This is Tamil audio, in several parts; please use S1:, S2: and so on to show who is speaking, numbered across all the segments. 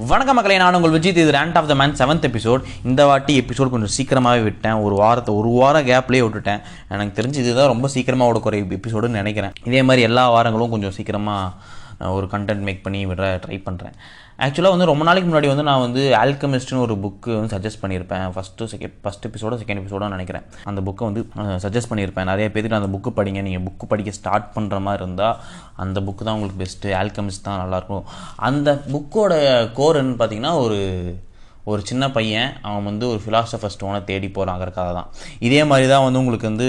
S1: வணக்க மக்களை நான் உங்கள் விஜித் இது rant of the man seventh episode இந்த வாட்டி எபிசோட் கொஞ்சம் சீக்கிரமாகவே விட்டேன். ஒரு வாரத்தை ஒரு வாரம் கேப்லேயே விட்டுட்டேன். எனக்கு தெரிஞ்சு இதுதான் ரொம்ப சீக்கிரமாக விடக்கூடிய எபிசோடுன்னு நினைக்கிறேன். இதே மாதிரி எல்லா வாரங்களும் கொஞ்சம் சீக்கிரமாக ஒரு கண்டென்ட் மேக் பண்ணி விட ட்ரை பண்ணுறேன் ஆக்சுவலாக வந்து ரொம்ப நாளைக்கு முன்னாடி வந்து நான் வந்து ஆல்கமிஸ்ட்னு ஒரு புக்கு வந்து சஜஸ்ட் பண்ணியிருப்பேன். First second first episode second episode நினைக்கிறேன். அந்த புக்கை வந்து சஜஸ்ட் பண்ணியிருப்பேன். நிறைய பேருக்கு அந்த புக்கு படிங்க நீங்கள் புக்கு படிக்க ஸ்டார்ட் பண்ணுற மாதிரி இருந்தால் அந்த புக்கு தான் உங்களுக்கு பெஸ்ட்டு ஆல்கமிஸ்ட் தான் நல்லாயிருக்கும் அந்த புக்கோட கோர்ன்னு பார்த்தீங்கன்னா ஒரு ஒரு சின்ன பையன் அவன் வந்து ஒரு ஃபிலாசபர் ஸ்டோனை தேடி போகிறாங்கிற கதை தான். இதே மாதிரி தான் வந்து உங்களுக்கு வந்து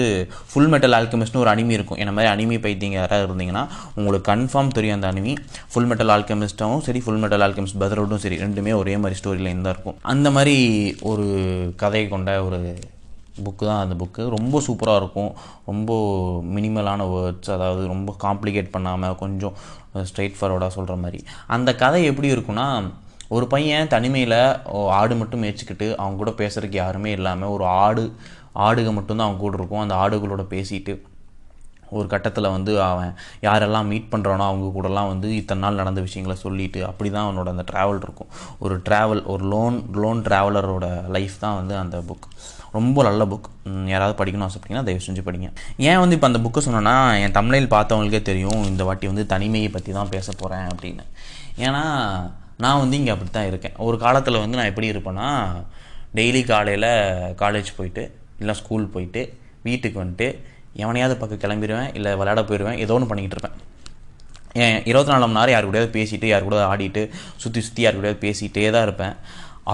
S1: ஃபுல் மெட்டல் ஆல்கமிஸ்ட்னு ஒரு அனிமி இருக்கும். என்ன மாதிரி அனிமி பைத்தியங்க யாராவது இருந்தீங்கன்னா உங்களுக்கு கன்ஃபார்ம் தெரியும் அந்த அனிமி. ஃபுல் மெட்டல் ஆல்கமிஸ்ட்டாகவும் சரி ஃபுல் மெட்டல் ஆல்கமிஸ்ட் பதரோடும் சரி ரெண்டுமே ஒரே மாதிரி ஸ்டோரியில் தான் இருக்கும். அந்த மாதிரி ஒரு கதை கொண்ட ஒரு புக்கு தான் அந்த புக்கு ரொம்ப சூப்பராக இருக்கும். ரொம்ப மினிமலான வேர்ட்ஸ் அதாவது ரொம்ப காம்ப்ளிகேட் பண்ணாமல் கொஞ்சம் ஸ்ட்ரைட் ஃபார்வர்டாக சொல்கிற மாதிரி. அந்த கதை எப்படி இருக்குன்னா ஒரு பையன் தனிமையில் ஆடு மட்டும் மேய்ச்சிக்கிட்டு அவங்க கூட பேசுகிறதுக்கு யாருமே இல்லாமல் ஒரு ஆடு ஆடுக மட்டும்தான் அவங்க கூட இருக்கும். அந்த ஆடுகளோட பேசிட்டு ஒரு கட்டத்தில் வந்து அவன் யாரெல்லாம் மீட் பண்ணுறானோ அவங்க கூடலாம் வந்து இத்தனை நாள் நடந்த விஷயங்களை சொல்லிட்டு அப்படி தான் அவனோட அந்த ட்ராவல் இருக்கும். ஒரு ட்ராவல் ஒரு லோன் லோன் ட்ராவலரோட லைஃப் தான் வந்து அந்த புக் ரொம்ப நல்ல புக் யாராவது படிக்கணும் ஆசைப்பட்டீங்கன்னா தயவு செஞ்சு படிங்க. ஏன் வந்து இப்போ அந்த புக்கை சொன்னேன்னா என் தமிழில் பார்த்தவங்களுக்கே தெரியும் இந்த வாட்டி வந்து தனிமையை பற்றி தான் பேச போகிறேன் அப்படின்னு. ஏன்னா நான் வந்து இங்கே அப்படி தான் இருக்கேன். ஒரு காலத்தில் வந்து நான் எப்படி இருப்பேன்னா டெய்லி காலையில் காலேஜ் போயிட்டு இல்லை ஸ்கூல் போயிட்டு வீட்டுக்கு வந்துட்டு எவனையாவது பக்கம் கிளம்பிடுவேன் இல்லை விளையாட போயிடுவேன் ஏதோ ஒன்று பண்ணிக்கிட்டு இருப்பேன். ஏன் இருபத்தி நாலு மணி நேரம் யார் கூடயாவது பேசிட்டு யார் கூட ஆடிட்டு சுற்றி சுற்றி யார் கூடயாவது பேசிகிட்டே தான் இருப்பேன்.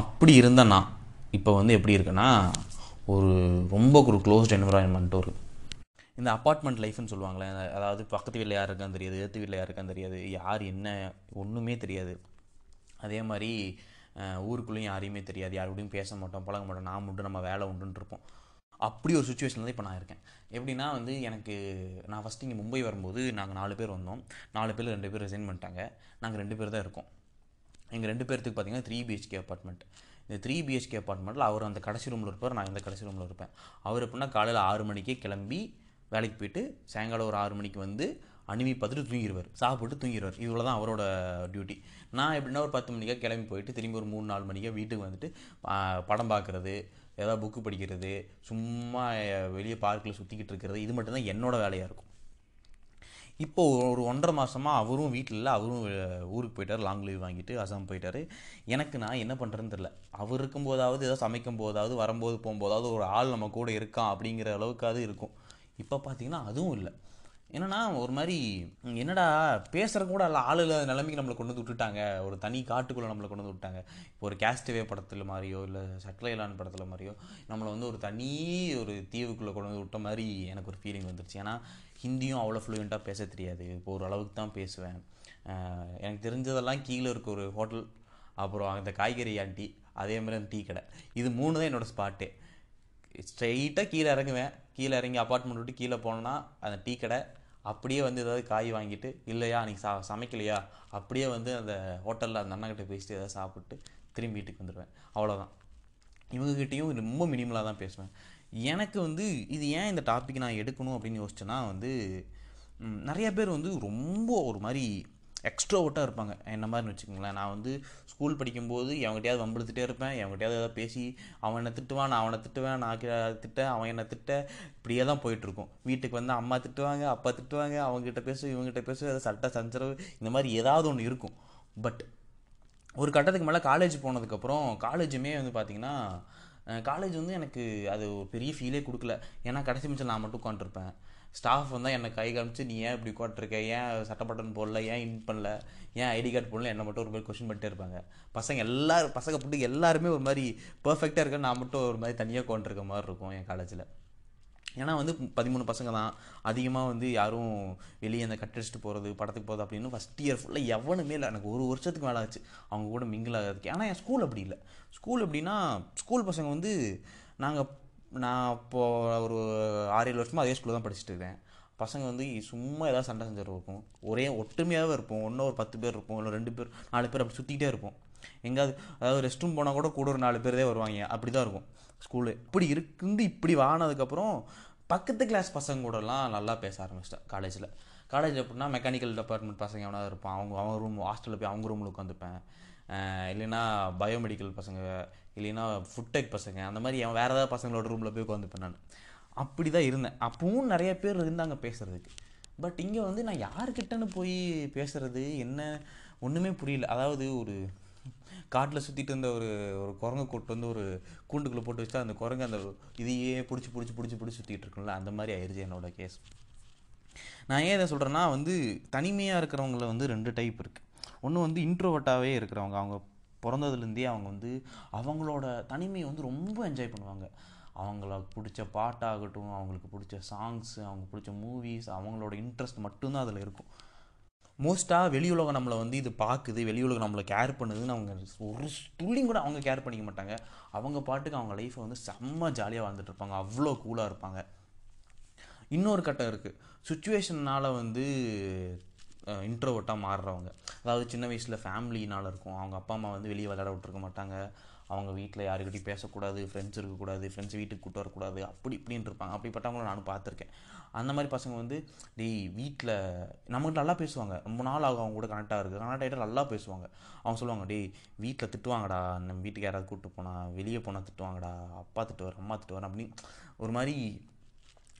S1: அப்படி இருந்த நான் இப்போ வந்து எப்படி இருக்கேன்னா ஒரு ரொம்ப ஒரு க்ளோஸ்ட் என்விரான்மெண்ட் ஒரு. இந்த அப்பார்ட்மெண்ட் லைஃப்னு சொல்லுவாங்களே அதாவது பக்கத்து வீட்டில் யார் இருக்கான்னு தெரியாது எதிர்த்து வீட்டில் யார் இருக்கான்னு தெரியாது யார் என்ன ஒன்றுமே தெரியாது. அதே மாதிரி ஊருக்குள்ளேயும் யாரையுமே தெரியாது யார் கூடயும் பேச மாட்டோம் பழக மாட்டோம் நான் மட்டும் நம்ம வேலை உண்டுன்ட்ருப்போம் அப்படி ஒரு சுச்சுவேஷனில் தான் இப்போ நான் இருக்கேன். எப்படின்னா வந்து எனக்கு நான் ஃபஸ்ட்டு இங்கே மும்பை வரும்போது நாங்கள் நாலு பேர் வந்தோம். நாலு பேர் ரெண்டு பேர் ரிசைன் பண்ணிட்டாங்க. நாங்கள் ரெண்டு பேர் தான் இருக்கோம். எங்கள் ரெண்டு பேர்த்துக்கு பார்த்தீங்கன்னா த்ரீ பிஹெச்கே அப்பார்ட்மெண்ட் இந்த த்ரீ பிஹெச்கே அப்பார்ட்மெண்ட்டில் அவர் அந்த கடைசி ரூமில் இருப்பார் நான் இந்த கடைசி ரூமில் இருப்பேன். அவர் எப்படின்னா காலையில் ஆறு மணிக்கே கிளம்பி வேலைக்கு போயிட்டு சாயங்காலம் ஒரு ஆறு மணிக்கு வந்து அனிமி பார்த்துட்டு தூங்கிடுவார் சாப்பிட்டு தூங்கிடுவார் இவ்வளோ தான் அவரோட டியூட்டி நான் எப்படின்னா ஒரு பத்து மணிக்காக கிளம்பி போயிட்டு திரும்பி ஒரு மூணு நாலு மணிக்காக வீட்டுக்கு வந்துட்டு படம் பார்க்குறது ஏதாவது புக்கு படிக்கிறது சும்மா வெளியே பார்க்கில் சுற்றிக்கிட்டு இருக்கிறது இது மட்டும்தான் என்னோடய வேலையாக இருக்கும். இப்போ ஒரு ஒன்றரை மாதமாக அவரும் வீட்டில் இல்லை அவரும் ஊருக்கு போயிட்டார் லாங் லீவ் வாங்கிட்டு அசாம் போயிட்டார். எனக்கு நான் என்ன பண்ணுறேன்னு தெரில அவர் இருக்கும் போதாவது ஏதோ சமைக்கும் போதாவது வரும்போது போகும்போதாவது ஒரு ஆள் நம்ம கூட இருக்கான் அப்படிங்கிற அளவுக்காவது இருக்கும். இப்போ பார்த்தீங்கன்னா அதுவும் இல்லை. என்னன்னா ஒரு மாதிரி என்னடா பேசுகிற கூட இல்லை ஆள் இல்லாத நிலைமைக்கு நம்மளை கொண்டு வந்து விட்டுட்டாங்க. ஒரு தனி காட்டுக்குள்ளே நம்மளை கொண்டு வந்து விட்டாங்க. இப்போ ஒரு கேஸ்டிவே படத்தில் மாதிரியோ இல்லை சட்லைலான் படத்தில் மாதிரியோ நம்மளை வந்து ஒரு தனி ஒரு தீவுக்குள்ளே கொண்டு வந்து விட்ட மாதிரி எனக்கு ஒரு ஃபீலிங் வந்துருச்சு. ஏன்னா ஹிந்தியும் அவ்வளோ ஃப்ளூயண்ட்டாக பேச தெரியாது. இப்போ ஓரளவுக்கு தான் பேசுவேன். எனக்கு தெரிஞ்சதெல்லாம் கீழே இருக்க ஒரு ஹோட்டல் அப்புறம் அந்த காய்கறி ஆண்டி அதே மாதிரி அந்த டீ கடை. இது மூணு தான் என்னோடய ஸ்பாட்டே ஸ்ட்ரைட்டாக கீழே இறங்குவேன். கீழே இறங்கி அப்பார்ட்மெண்ட் விட்டு கீழே போனோன்னா அந்த டீ கடை அப்படியே வந்து ஏதாவது காய் வாங்கிட்டு இல்லையா அன்றைக்கி சா சமைக்கலையா? அப்படியே வந்து அந்த ஹோட்டலில் அந்த அண்ணங்கிட்ட பேசிட்டு ஏதாவது சாப்பிட்டு திரும்பி வீட்டுக்கு வந்துடுவேன் அவ்வளோதான் இவங்ககிட்டையும் ரொம்ப மினிமலாக தான் பேசுவேன். எனக்கு வந்து இது ஏன் இந்த டாபிக் நான் எடுக்கணும் அப்படின்னு யோசிச்சேன்னா வந்து நிறைய பேர் வந்து ரொம்ப ஒரு மாதிரி எக்ஸ்ட்ரோவர்ட்டாக இருப்பாங்க. என்ன மாதிரினு வச்சுக்கோங்களேன். நான் வந்து ஸ்கூல் படிக்கும்போது எவங்கிட்டையாவது வம்பிழுத்துட்டே இருப்பேன். எவங்கிட்டையாவது ஏதாவது பேசி அவன் என்ன திட்டுவான் நான் அவனை திட்டுவேன் நான் திட்ட அவன் என்னை திட்ட இப்படியே தான் போயிட்டுருக்கும். வீட்டுக்கு வந்து அம்மா திட்டுவாங்க அப்பா திட்டுவாங்க அவங்ககிட்ட பேசு இவங்ககிட்ட பேசு ஏதாவது சட்டை சஞ்சரவு இந்த மாதிரி ஏதாவது ஒன்று இருக்கும். பட் ஒரு கட்டத்துக்கு மேலே காலேஜ் போனதுக்கப்புறம் காலேஜுமே வந்து பார்த்திங்கன்னா காலேஜ் வந்து எனக்கு அது பெரிய ஃபீலே கொடுக்கல. ஏன்னா கடைசி மிச்சம் நான் மட்டும் உட்காந்துருப்பேன் ஸ்டாஃப் வந்தால் என்னை கை காமிச்சு நீ ஏன் இப்படி உட்காந்துருக்க ஏன் சட்ட பட்டன் போடல? ஏன் இன் பண்ணல? ஏன் ஐடி கார்டு போடல? என்னை மட்டும் ஒரு மாதிரி கொஷின் பண்ணிட்டே இருப்பாங்க. பசங்க எல்லாரும் பசங்க போட்டு எல்லாருமே ஒரு மாதிரி பர்ஃபெக்டாக இருக்க நான் மட்டும் ஒரு மாதிரி தனியாக கொண்டிருக்க மாதிரி இருக்கும் என் காலேஜில் ஏன்னா வந்து பதிமூணு பசங்க தான். அதிகமாக வந்து யாரும் வெளியே அந்த கட்டடிச்சுட்டு போகிறது படத்துக்கு போகிறது அப்படின்னு ஃபஸ்ட் இயர் ஃபுல்லாக எவனுமே இல்லை. எனக்கு ஒரு வருஷத்துக்கு மேலே ஆச்சு. அவங்க கூட மிங்கிள் ஆகிறதுக்கு. ஆனால் என் ஸ்கூல் அப்படி இல்லை. ஸ்கூல் எப்படின்னா ஸ்கூல் பசங்க வந்து நாங்கள் நான் இப்போது ஒரு ஆறு ஏழு வருஷமாக அதே ஸ்கூலில் தான் படிச்சுட்டு இருக்கேன். பசங்க வந்து சும்மா ஏதாவது சண்டை செஞ்சுட்டு இருக்கும். ஒரே ஒற்றுமையாகவே இருப்போம். ஒன்றும் ஒரு பத்து பேர் இருப்போம். இல்லை ரெண்டு பேர் நாலு பேர் அப்படி சுற்றிக்கிட்டே இருப்போம். எங்கேயாவது அதாவது ரெஸ்ட் ரூம் போனால் கூட கூட ஒரு நாலு பேர் தான் வருவாங்க. அப்படி தான் இருக்கும் ஸ்கூலு இப்படி இருந்து இப்படி வாங்கினதுக்கப்புறம் பக்கத்து கிளாஸ் பசங்க கூடலாம் நல்லா பேச ஆரம்பிச்சிட்டேன் காலேஜில் காலேஜ் எப்படின்னா மெக்கானிக்கல் டிபார்ட்மெண்ட் பசங்க எவனாவது இருப்பான். அவங்க அவங்க ரூம் ஹாஸ்டலில் போய் அவங்க ரூமில் உட்காந்துப்பேன். இல்லைன்னா பயோமெடிக்கல் பசங்க இல்லைன்னா ஃபுட்டெக் பசங்க அந்த மாதிரி அவன் வேறு ஏதாவது பசங்களோட ரூமில் போய் உட்காந்துப்பேன் நான். அப்படி தான் இருந்தேன். அப்பவும் நிறைய பேர் இருந்தாங்க பேசுகிறதுக்கு பட் இங்கே வந்து நான் யார்கிட்டன்னு போய் பேசுகிறது என்ன ஒன்றுமே புரியல. அதாவது ஒரு காட்டில் சுற்றிட்டு இருந்த ஒரு ஒரு குரங்கு கூட்டு வந்து ஒரு கூண்டுக்குள்ளே போட்டு வச்சா அந்த குரங்கு அந்த இதையே பிடிச்சி பிடிச்சி பிடிச்சி பிடிச்சி சுற்றிட்டு இருக்கும்ல அந்த மாதிரி ஆயிடுச்சு என்னோட கேஸ் நான் ஏன் இதை சொல்கிறேன்னா வந்து தனிமையாக இருக்கிறவங்கள வந்து ரெண்டு டைப் இருக்குது ஒன்று வந்து இன்ட்ரோவர்ட்டாகவே இருக்கிறவங்க அவங்க பிறந்ததுலேருந்தே அவங்க வந்து அவங்களோட தனிமையை வந்து ரொம்ப என்ஜாய் பண்ணுவாங்க. அவங்களுக்கு பிடிச்ச பாட்டாகட்டும் அவங்களுக்கு பிடிச்ச சாங்ஸு அவங்க பிடிச்ச மூவிஸ் அவங்களோட இன்ட்ரெஸ்ட் மட்டும்தான் அதில் இருக்கும். மோஸ்ட்டாக வெளியுலகம் நம்மளை வந்து இது பார்க்குது வெளியுலகம் நம்மளை கேர் பண்ணுதுன்னு அவங்க ஒரு துள்ளியும் கூட அவங்க கேர் பண்ணிக்க மாட்டாங்க. அவங்க பாட்டுக்கு அவங்க லைஃப்பை வந்து செம்ம ஜாலியாக வாழ்ந்துட்டு இருப்பாங்க அவ்வளோ கூலாக இருப்பாங்க. இன்னொரு கட்டம் இருக்குது சுச்சுவேஷன்னால் வந்து இன்ட்ரோவர்ட்டாக மாறுறவங்க. அதாவது சின்ன வயசில் ஃபேமிலினால் இருக்கும். அவங்க அப்பா அம்மா வந்து வெளியே விளையாட விட்டுருக்க மாட்டாங்க. அவங்க வீட்டில் யாருக்கிட்டையும் பேசக்கூடாது ஃப்ரெண்ட்ஸ் இருக்கக்கூடாது ஃப்ரெண்ட்ஸ் வீட்டுக்கு கூட்டு வரக்கூடாது அப்படி இப்படின்னு இருப்பாங்க. அப்படிப்பட்டவங்கள நானும் பார்த்துருக்கேன். அந்த மாதிரி பசங்க வந்து டேய் வீட்டில் நம்மகிட்ட நல்லா பேசுவாங்க. ரொம்ப நாள் ஆகும் அவங்க கூட கனெக்டாக இருக்குது கனெக்ட் ஆகிட்டு நல்லா பேசுவாங்க. அவங்க சொல்லுவாங்க டேய் வீட்டில் திட்டுவாங்கடா. நம்ம வீட்டுக்கு யாராவது கூப்பிட்டு போனால் வெளியே போனால் திட்டுவாங்கடா. அப்பா திட்டுவார் அம்மா திட்டுவார் அப்படின்னு. ஒரு மாதிரி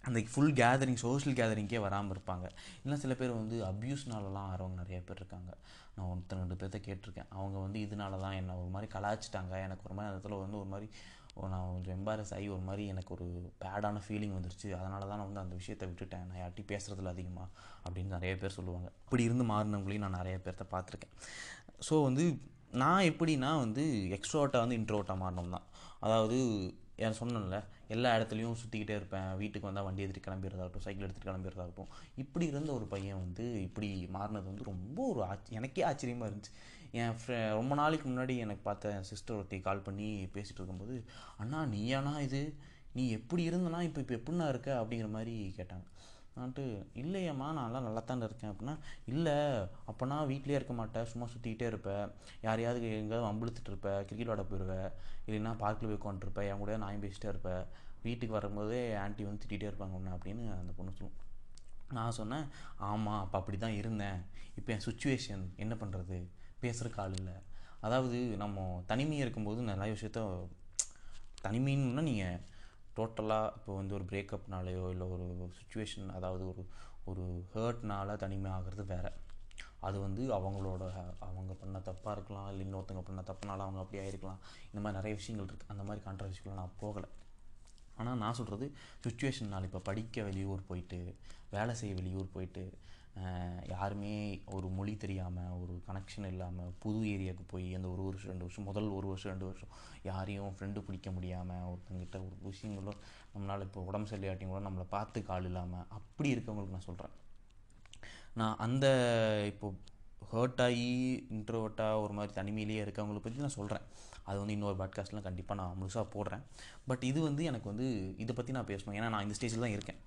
S1: அந்த ஃபுல் கேதரிங் சோஷியல் கேதரிங்கே வராமல் இருப்பாங்க. இல்லை சில பேர் வந்து அப்யூஸ்னாலலாம் ஆகிறவங்க நிறைய பேர் இருக்காங்க. நான் ஒருத்தர் ரெண்டு பேர்த்த கேட்டிருக்கேன். அவங்க வந்து இதனால தான் என்னை ஒரு மாதிரி கலாய்ச்சிட்டாங்க. எனக்கு ஒரு மாதிரி அந்த இடத்துல வந்து ஒரு மாதிரி நான் கொஞ்சம் எம்பாரஸ் ஆகி ஒரு மாதிரி எனக்கு ஒரு பேடான ஃபீலிங் வந்துருச்சு. அதனால தான் நான் வந்து அந்த விஷயத்தை விட்டுட்டேன். நான் யார்ட்டி பேசுகிறதுல அதிகமாக அப்படின்னு நிறைய பேர் சொல்லுவாங்க. அப்படி இருந்து மாறினவங்களையும் நான் நிறைய பேர்த்த பார்த்துருக்கேன். ஸோ வந்து நான் எப்படின்னா வந்து எக்ஸ்ட்ரோட்டாக வந்து இன்ட்ரோட்டாக மாறினோம் தான் அதாவது என் சொன்னேன்ல எல்லா இடத்துலையும் சுற்றிக்கிட்டே இருப்பேன். வீட்டுக்கு வந்தால் வண்டி எடுத்துகிட்டு கிளம்பிடுறதாகட்டும் சைக்கிள் எடுத்துகிட்டு கிளம்பிடுறதாகட்டும் இப்படி இருந்த ஒரு பையன் வந்து இப்படி மாறினது வந்து ரொம்ப ஒரு ஆச்ச எனக்கே ஆச்சரியமாக இருந்துச்சு. என் ஃப்ரெ ரொம்ப நாளைக்கு முன்னாடி எனக்கு பார்த்த சிஸ்டர் ஒருத்தி கால் பண்ணி பேசிகிட்டு இருக்கும்போது அண்ணா நீயாண்ணா இது? நீ எப்படி இருந்தனா? இப்போ இப்போ எப்படிண்ணா இருக்க? அப்படிங்கிற மாதிரி கேட்டாங்க. நான்ட்டு இல்லையம்மா நான்லாம் நல்லா தானே இருக்கேன். அப்படின்னா இல்லை அப்போனா வீட்லேயே இருக்க மாட்டேன் சும்மா சுற்றிக்கிட்டே இருப்பேன் யாரையாவது எங்கேயாவது வம்பிழுத்துட்டு இருப்பேன் கிரிக்கெட் விளாட போயிடுவேன் இல்லைன்னா பார்க்கில் போய் உட்காந்துருப்பேன் என் கூட நாயும் பேசிட்டே இருப்பேன் வீட்டுக்கு வரும்போதே ஆன்ட்டி வந்து திட்டிகிட்டே இருப்பாங்க உன்னை அப்படின்னு அந்த பொண்ணு சொல்லும். நான் சொன்னேன் ஆமாம் அப்போ அப்படி தான் இருந்தேன். இப்போ என் சுச்சுவேஷன் என்ன பண்ணுறது பேசுகிறக்கு ஆள் இல்லை. அதாவது நம்ம தனிமையாக இருக்கும்போது நிறைய விஷயத்த தனிமைன்னா நீங்கள் டோட்டலாக இப்போ வந்து ஒரு பிரேக்கப்னாலேயோ இல்லை ஒரு சுச்சுவேஷன் அதாவது ஒரு ஒரு ஹர்ட்னால தனிமை ஆகிறது வேறு. அது வந்து அவங்களோட அவங்க பண்ண தப்பாக இருக்கலாம் இல்லை இன்னொருத்தவங்க பண்ண தப்புனால அவங்க அப்படி ஆயிருக்கலாம். இந்த மாதிரி நிறைய விஷயங்கள் இருக்குது அந்த மாதிரி கான்ட்ரவர்சிக்குள்ள நான் போகலை. ஆனால் நான் சொல்கிறது சுச்சுவேஷன்னால் இப்போ படிக்க வெளியூர் போயிட்டு வேலை செய்ய வெளியூர் போயிட்டு யாருமே ஒரு மொழி தெரியாமல் ஒரு கனெக்ஷன் இல்லாமல் புது ஏரியாவுக்கு போய் அந்த ஒரு வருஷம் ரெண்டு வருஷம் முதல் ஒரு வருஷம் ரெண்டு வருஷம் யாரையும் ஃப்ரெண்டு பிடிக்க முடியாமல் ஒருத்தங்கிட்ட ஒரு விஷயங்களோ நம்மளால் இப்போ உடம்பு சரியாட்டியும் கூட நம்மளை பார்த்து கால் இல்லாமல் அப்படி இருக்கவங்களுக்கு நான் சொல்கிறேன் நான் அந்த இப்போ ஹர்ட் ஆகி இன்ட்ரோவர்ட்டாக ஒரு மாதிரி தனிமையிலேயே இருக்கவங்களை பற்றி நான் சொல்கிறேன் அது வந்து இன்னொரு பாட்காஸ்ட்லாம் கண்டிப்பாக நான் முழுசாக போடுறேன். பட் இது வந்து எனக்கு வந்து இதை பற்றி நான் பேசணும். ஏன்னா நான் இந்த ஸ்டேஜில் தான் இருக்கேன்.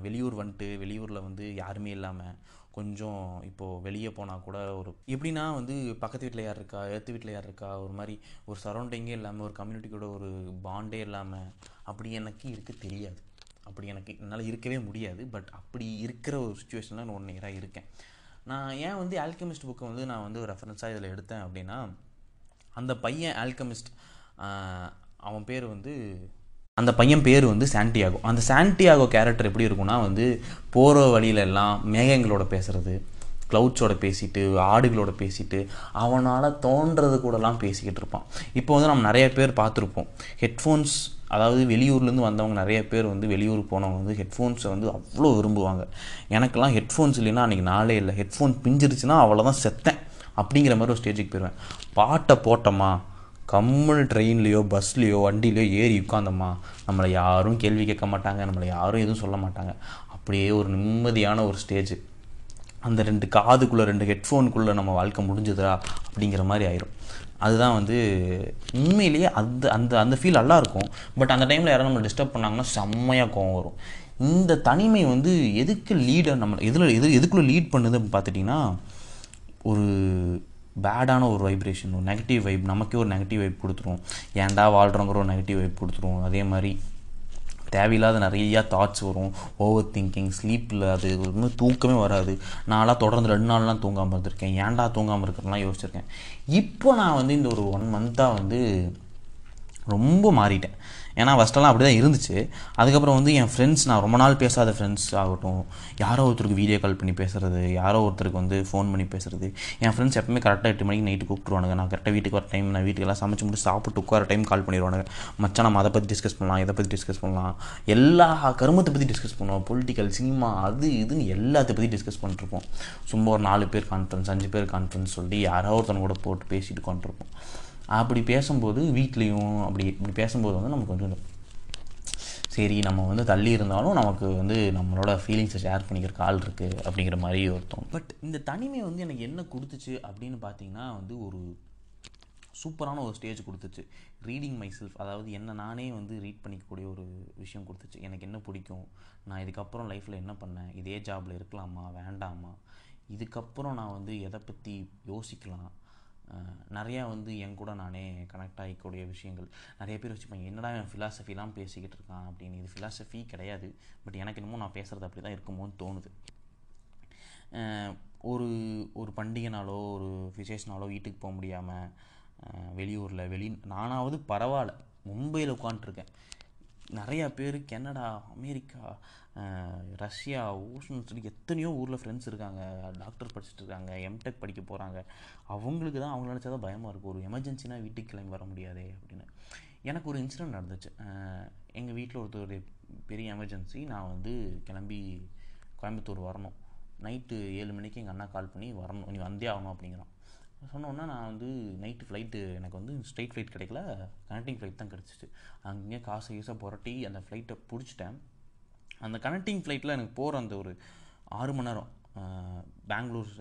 S1: வெளியூர் வந்துட்டு வெளியூரில் வந்து யாருமே இல்லாமல் கொஞ்சம் இப்போது வெளியே போனால் கூட ஒரு எப்படின்னா வந்து பக்கத்து வீட்டில் யார் இருக்கா எடுத்து வீட்டில் யார் இருக்கா ஒரு மாதிரி ஒரு சரௌண்டிங்கே இல்லாமல் ஒரு கம்யூனிட்டி கூட ஒரு பாண்டே இல்லாமல் அப்படி எனக்கு இருக்க தெரியாது. அப்படி எனக்கு என்னால் இருக்கவே முடியாது. பட் அப்படி இருக்கிற ஒரு சுச்சுவேஷனில் நான் ஒன் இயராக இருக்கேன். நான் ஏன் வந்து ஆல்கெமிஸ்ட் புக்கை வந்து நான் வந்து ரெஃபரன்ஸாக இதில் எடுத்தேன் அப்படின்னா அந்த பையன் ஆல்கெமிஸ்ட் அவன் பேர் வந்து அந்த பையன் பேர் வந்து சாண்டியாகோ. அந்த சாண்டியாகோ கேரக்டர் எப்படி இருக்கும்னா வந்து போகிற வழியில எல்லாம் மேகங்களோட பேசுறது க்ளவுட்ஸோட பேசிட்டு ஆடுகளோட பேசிட்டு அவனால் தோன்றது கூடலாம் பேசிக்கிட்டு இருப்பான். இப்போ வந்து நம்ம நிறைய பேர் பார்த்துருப்போம். ஹெட்ஃபோன்ஸ் அதாவது வெளியூர்லேருந்து வந்தவங்க நிறைய பேர் வந்து வெளியூர் போனவங்க வந்து ஹெட்ஃபோன்ஸை வந்து அவ்வளோ விரும்புவாங்க. எனக்கெல்லாம் ஹெட்ஃபோன்ஸ் இல்லைன்னா அன்றைக்கி நாளே இல்லை. ஹெட்ஃபோன் பிஞ்சிருச்சுன்னா அவ்வளோதான் செத்தேன். அப்படிங்கிற மாதிரி ஒரு ஸ்டேஜுக்கு போயிடுவேன் பாட்டை போட்டோமா? கம்மல் ட்ரெயின்லேயோ பஸ்லேயோ வண்டிலையோ ஏறி உட்காந்தோமா நம்மளை யாரும் கேள்வி கேட்க மாட்டாங்க நம்மளை யாரும் எதுவும் சொல்ல மாட்டாங்க. அப்படியே ஒரு நிம்மதியான ஒரு ஸ்டேஜ் அந்த ரெண்டு காதுக்குள்ளே ரெண்டு ஹெட்ஃபோனுக்குள்ளே நம்ம வாழ்க்கை முடிஞ்சதா அப்படிங்கிற மாதிரி ஆயிரும். அதுதான் வந்து உண்மையிலேயே அந்த அந்த அந்த ஃபீல் நல்லாயிருக்கும். பட் அந்த டைமில் யாரும் நம்மளை டிஸ்டர்ப் பண்ணாங்கன்னா செம்மையாக கோவம் வரும். இந்த தனிமை வந்து எதுக்கு லீடர் நம்ம எதில் எது எதுக்குள்ளே லீட் பண்ணுது அப்படின்னு பார்த்துட்டிங்கன்னா ஒரு பேடான ஒரு வைப்ரேஷன் ஒரு நெகட்டிவ் வைப் நமக்கே ஒரு நெகட்டிவ் வைப் கொடுத்துரும். ஏன்டா வாழ்கிறோங்கிற ஒரு நெகட்டிவ் வைப் கொடுத்துரும். அதே மாதிரி தேவையில்லாத நிறையா தாட்ஸ் வரும். ஓவர் திங்கிங் ஸ்லீப்பில் அது ஒன்றும் தூக்கமே வராது. நான்லாம் தொடர்ந்து ரெண்டு நாள்லாம் தூங்காமல் இருந்திருக்கேன். ஏன்டா தூங்காமல் இருக்கிறலாம் யோசிச்சிருக்கேன். இப்போ நான் வந்து இந்த ஒரு ஒன் மந்த்தாக வந்து ரொம்ப மாறிட்டேன். ஏன்னா ஃபஸ்ட்டெல்லாம் அப்படி தான் இருந்துச்சு. அதுக்கப்புறம் வந்து என் ஃப்ரெண்ட்ஸ் நான் ரொம்ப நாள் பேசாத ஃப்ரெண்ட்ஸ் ஆகட்டும் யாரோ ஒருத்தருக்கு வீடியோ கால் பண்ணி பேசுகிறது யாரோ ஒருத்தருக்கு வந்து ஃபோன் பண்ணி பேசுகிறது என் ஃப்ரெண்ட்ஸ் எப்பவுமே கரெக்டாக எட்டு மணிக்கு நைட்டு கூப்பிட்டுருவானுங்க. நான் கரெக்டாக வீட்டுக்கு வர டைம் நான் வீட்டுக்கெல்லாம் சமைச்சு முடிச்சு சாப்பிட்டு உட்கார டைம் கால் பண்ணிடுவானுங்க. மச்சான் நம்ம அதை பற்றி டிஸ்கஸ் பண்ணலாம் இதை பற்றி டிஸ்கஸ் பண்ணலாம். எல்லா கருமத்தை பற்றி டிஸ்கஸ் பண்ணுவோம். பொலிட்டிக்கல் சினிமா அது இதுன்னு எல்லாத்தை பற்றி டிஸ்கஸ் பண்ணிட்டுருப்போம். சும்மா ஒரு நாலு பேர் கான்ஃபரன்ஸ் அஞ்சு பேர் கான்ஃபரன்ஸ் சொல்லி யாரோ ஒருத்தன் கூட போட்டு பேசிட்டு கொண்டிருப்போம் அப்படி பேசும்போது வீட்லேயும் அப்படி இப்படி பேசும்போது வந்து நமக்கு வந்து சரி நம்ம வந்து தள்ளி இருந்தாலும் நமக்கு வந்து நம்மளோட ஃபீலிங்ஸை ஷேர் பண்ணிக்கிறக்கு ஆள் இருக்குது அப்படிங்கிற மாதிரி ஒருத்தம் பட் இந்த தனிமை வந்து எனக்கு என்ன கொடுத்துச்சு அப்படின்னு பார்த்தீங்கன்னா வந்து ஒரு சூப்பரான ஒரு ஸ்டேஜ் கொடுத்துச்சு. ரீடிங் மை செல்ஃப் அதாவது என்ன நானே வந்து ரீட் பண்ணிக்கக்கூடிய ஒரு விஷயம் கொடுத்துச்சு. எனக்கு என்ன பிடிக்கும்? நான் இதுக்கப்புறம் லைஃப்பில் என்ன பண்ணேன்? இதே ஜாபில் இருக்கலாமா? வேண்டாமா? இதுக்கப்புறம் நான் வந்து எதை பற்றி யோசிக்கலாம்? நிறையா வந்து என் கூட நானே கனெக்ட் ஆகிக்கூடிய விஷயங்கள். நிறைய பேர் வச்சுப்பாங்க என்னடா என் ஃபிலாசபிலாம் பேசிக்கிட்டு இருக்கான்? அப்படின்னு. இது ஃபிலாசபி கிடையாது. பட் எனக்கு என்னமோ நான் பேசுகிறது அப்படி தான் இருக்குமோன்னு தோணுது. ஒரு ஒரு பண்டிகை நாளோ ஒரு விசேஷ நாளோ வீட்டுக்கு போக முடியாமல் வெளியூரில் வெளி நானாவது பரவாயில்ல. மும்பையில் உட்காண்ட்ருக்கேன் நிறையா பேர் கனடா அமெரிக்கா ரஷ்யா ஓஷன் சொல்லி எத்தனையோ ஊரில் ஃப்ரெண்ட்ஸ் இருக்காங்க டாக்டர் படிச்சுட்டு இருக்காங்க எம்டெக் படிக்க போகிறாங்க அவங்களுக்கு தான் அவங்கள நினச்சா தான் பயமாக இருக்கும். ஒரு எமர்ஜென்சினா வீட்டுக்கு கிளம்பி வர முடியாதே அப்படின்னு. எனக்கு ஒரு இன்சிடென்ட் நடந்துச்சு. எங்கள் வீட்டில் ஒருத்தருடைய பெரிய எமர்ஜென்சி நான் வந்து கிளம்பி கோயம்புத்தூர் வரணும். நைட்டு ஏழு மணிக்கு எங்கள் அண்ணா கால் பண்ணி வரணும். நீ வந்தே ஆகணும் அப்படிங்கிறான். சொன்னோன்னா நான் வந்து நைட்டு ஃப்ளைட்டு எனக்கு வந்து ஸ்ட்ரெயிட் ஃப்ளைட் கிடைக்கல. கனெக்டிங் ஃப்ளைட் தான் கிடச்சிச்சு. அங்கேயே காசு ஈஸாக புரட்டி அந்த ஃப்ளைட்டை பிடிச்சிட்டேன். அந்த கனெக்டிங் ஃப்ளைட்டில் எனக்கு போகிற அந்த ஒரு ஆறு மணி நேரம் பெங்களூர்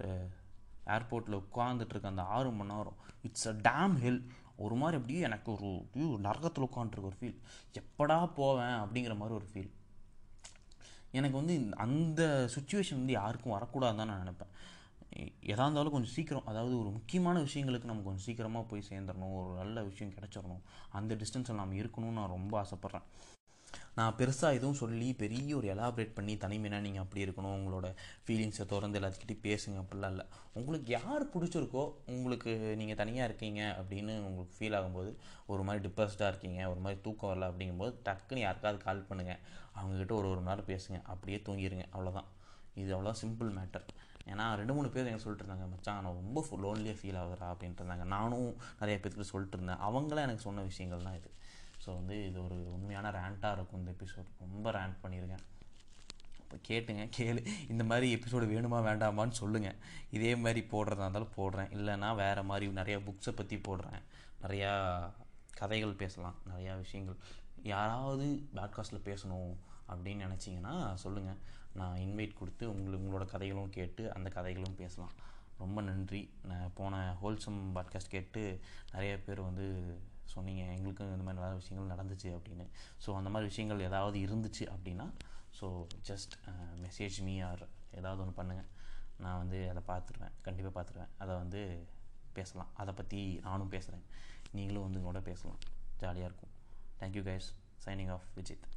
S1: ஏர்போர்ட்டில் உட்காந்துட்ருக்க அந்த ஆறு மணி நேரம் இட்ஸ் அ டேம் ஹில் ஒரு மாதிரி அப்படியே எனக்கு ஒரு நரகத்தில் உட்காந்துருக்க ஒரு ஃபீல் எப்படா போவேன் அப்படிங்கிற மாதிரி ஒரு ஃபீல் எனக்கு வந்து இந்த- அந்த சுச்சுவேஷன் வந்து யாருக்கும் வரக்கூடாதுன்னு தான் நான் நினைப்பேன். எ- எதா இருந்தாலும் கொஞ்சம் சீக்கிரம் அதாவது ஒரு முக்கியமான விஷயங்களுக்கு நம்ம கொஞ்சம் சீக்கிரமாக போய் சேர்ந்துடணும் ஒரு நல்ல விஷயம் கிடச்சிடணும் அந்த டிஸ்டன்ஸில் நாம் இருக்கணும்னு நான் ரொம்ப ஆசைப்பட்றேன். நான் பெருசாக எதுவும் சொல்லி பெரிய ஒரு எலாபரேட் பண்ணி தனிமைனா நீங்கள் அப்படி இருக்கணும் உங்களோட ஃபீலிங்ஸை திறந்து எல்லாத்துக்கிட்டையும் பேசுங்க அப்படிலாம் இல்லை. உங்களுக்கு யார் பிடிச்சிருக்கோ உங்களுக்கு நீங்கள் தனியாக இருக்கீங்க அப்படின்னு உங்களுக்கு ஃபீல் ஆகும்போது ஒரு மாதிரி டிப்ரெஸ்டாக இருக்கீங்க ஒரு மாதிரி தூக்கம் வரல அப்படிங்கும்போது டக்குன்னு யாருக்காவது கால் பண்ணுங்கள் அவங்கக்கிட்ட ஒரு ஒரு மணி நேரம் பேசுங்க. அப்படியே தூங்கிடுங்க அவ்வளோதான் இது அவ்வளோ சிம்பிள் மேட்டர் ஏன்னா ரெண்டு மூணு பேர் எனக்கு சொல்லிட்டு இருந்தாங்க மச்சான் நான் ரொம்ப லோன்லியாக ஃபீல் ஆகுதுடா அப்படின்ட்டு இருந்தாங்க. நானும் நிறைய பேர்த்துக்கு சொல்லிட்டு இருந்தேன். அவங்களாம் எனக்கு சொன்ன விஷயங்கள் தான் இது. ஸோ வந்து இது ஒரு உண்மையான ரேண்ட்டாக இருக்கும் இந்த எபிசோட் ரொம்ப ரேண்ட் பண்ணியிருக்கேன். இப்போ கேட்டுங்க கேளு. இந்த மாதிரி எபிசோடு வேணுமா வேண்டாமான்னு சொல்லுங்கள் இதே மாதிரி போடுறதா இருந்தாலும் போடுறேன். இல்லைன்னா வேறு மாதிரி நிறையா புக்ஸை பற்றி போடுறேன். நிறையா கதைகள் பேசலாம் நிறையா விஷயங்கள். யாராவது பாட்காஸ்ட்டில் பேசணும் அப்படின்னு நினச்சிங்கன்னா சொல்லுங்கள் நான் இன்வைட் கொடுத்து உங்களுக்கு உங்களோட கதைகளும் கேட்டு அந்த கதைகளும் பேசலாம். ரொம்ப நன்றி. நான் போன ஹோல்சம் பாட்காஸ்ட் கேட்டு நிறைய பேர் வந்து சொன்னீங்க எங்களுக்கும் இந்த மாதிரி நிறைய விஷயங்கள் நடந்துச்சு அப்படின்னு. ஸோ அந்த மாதிரி விஷயங்கள் ஏதாவது இருந்துச்சு அப்படின்னா so just message me or ஏதாவது ஒன்று பண்ணுங்கள் நான் வந்து அதை பார்த்துருவேன் கண்டிப்பாக பார்த்துருவேன். அதை வந்து பேசலாம். அதை பற்றி நானும் பேசுகிறேன் நீங்களும் வந்து கூட பேசலாம். ஜாலியாக இருக்கும். Thank you guys signing off Vijith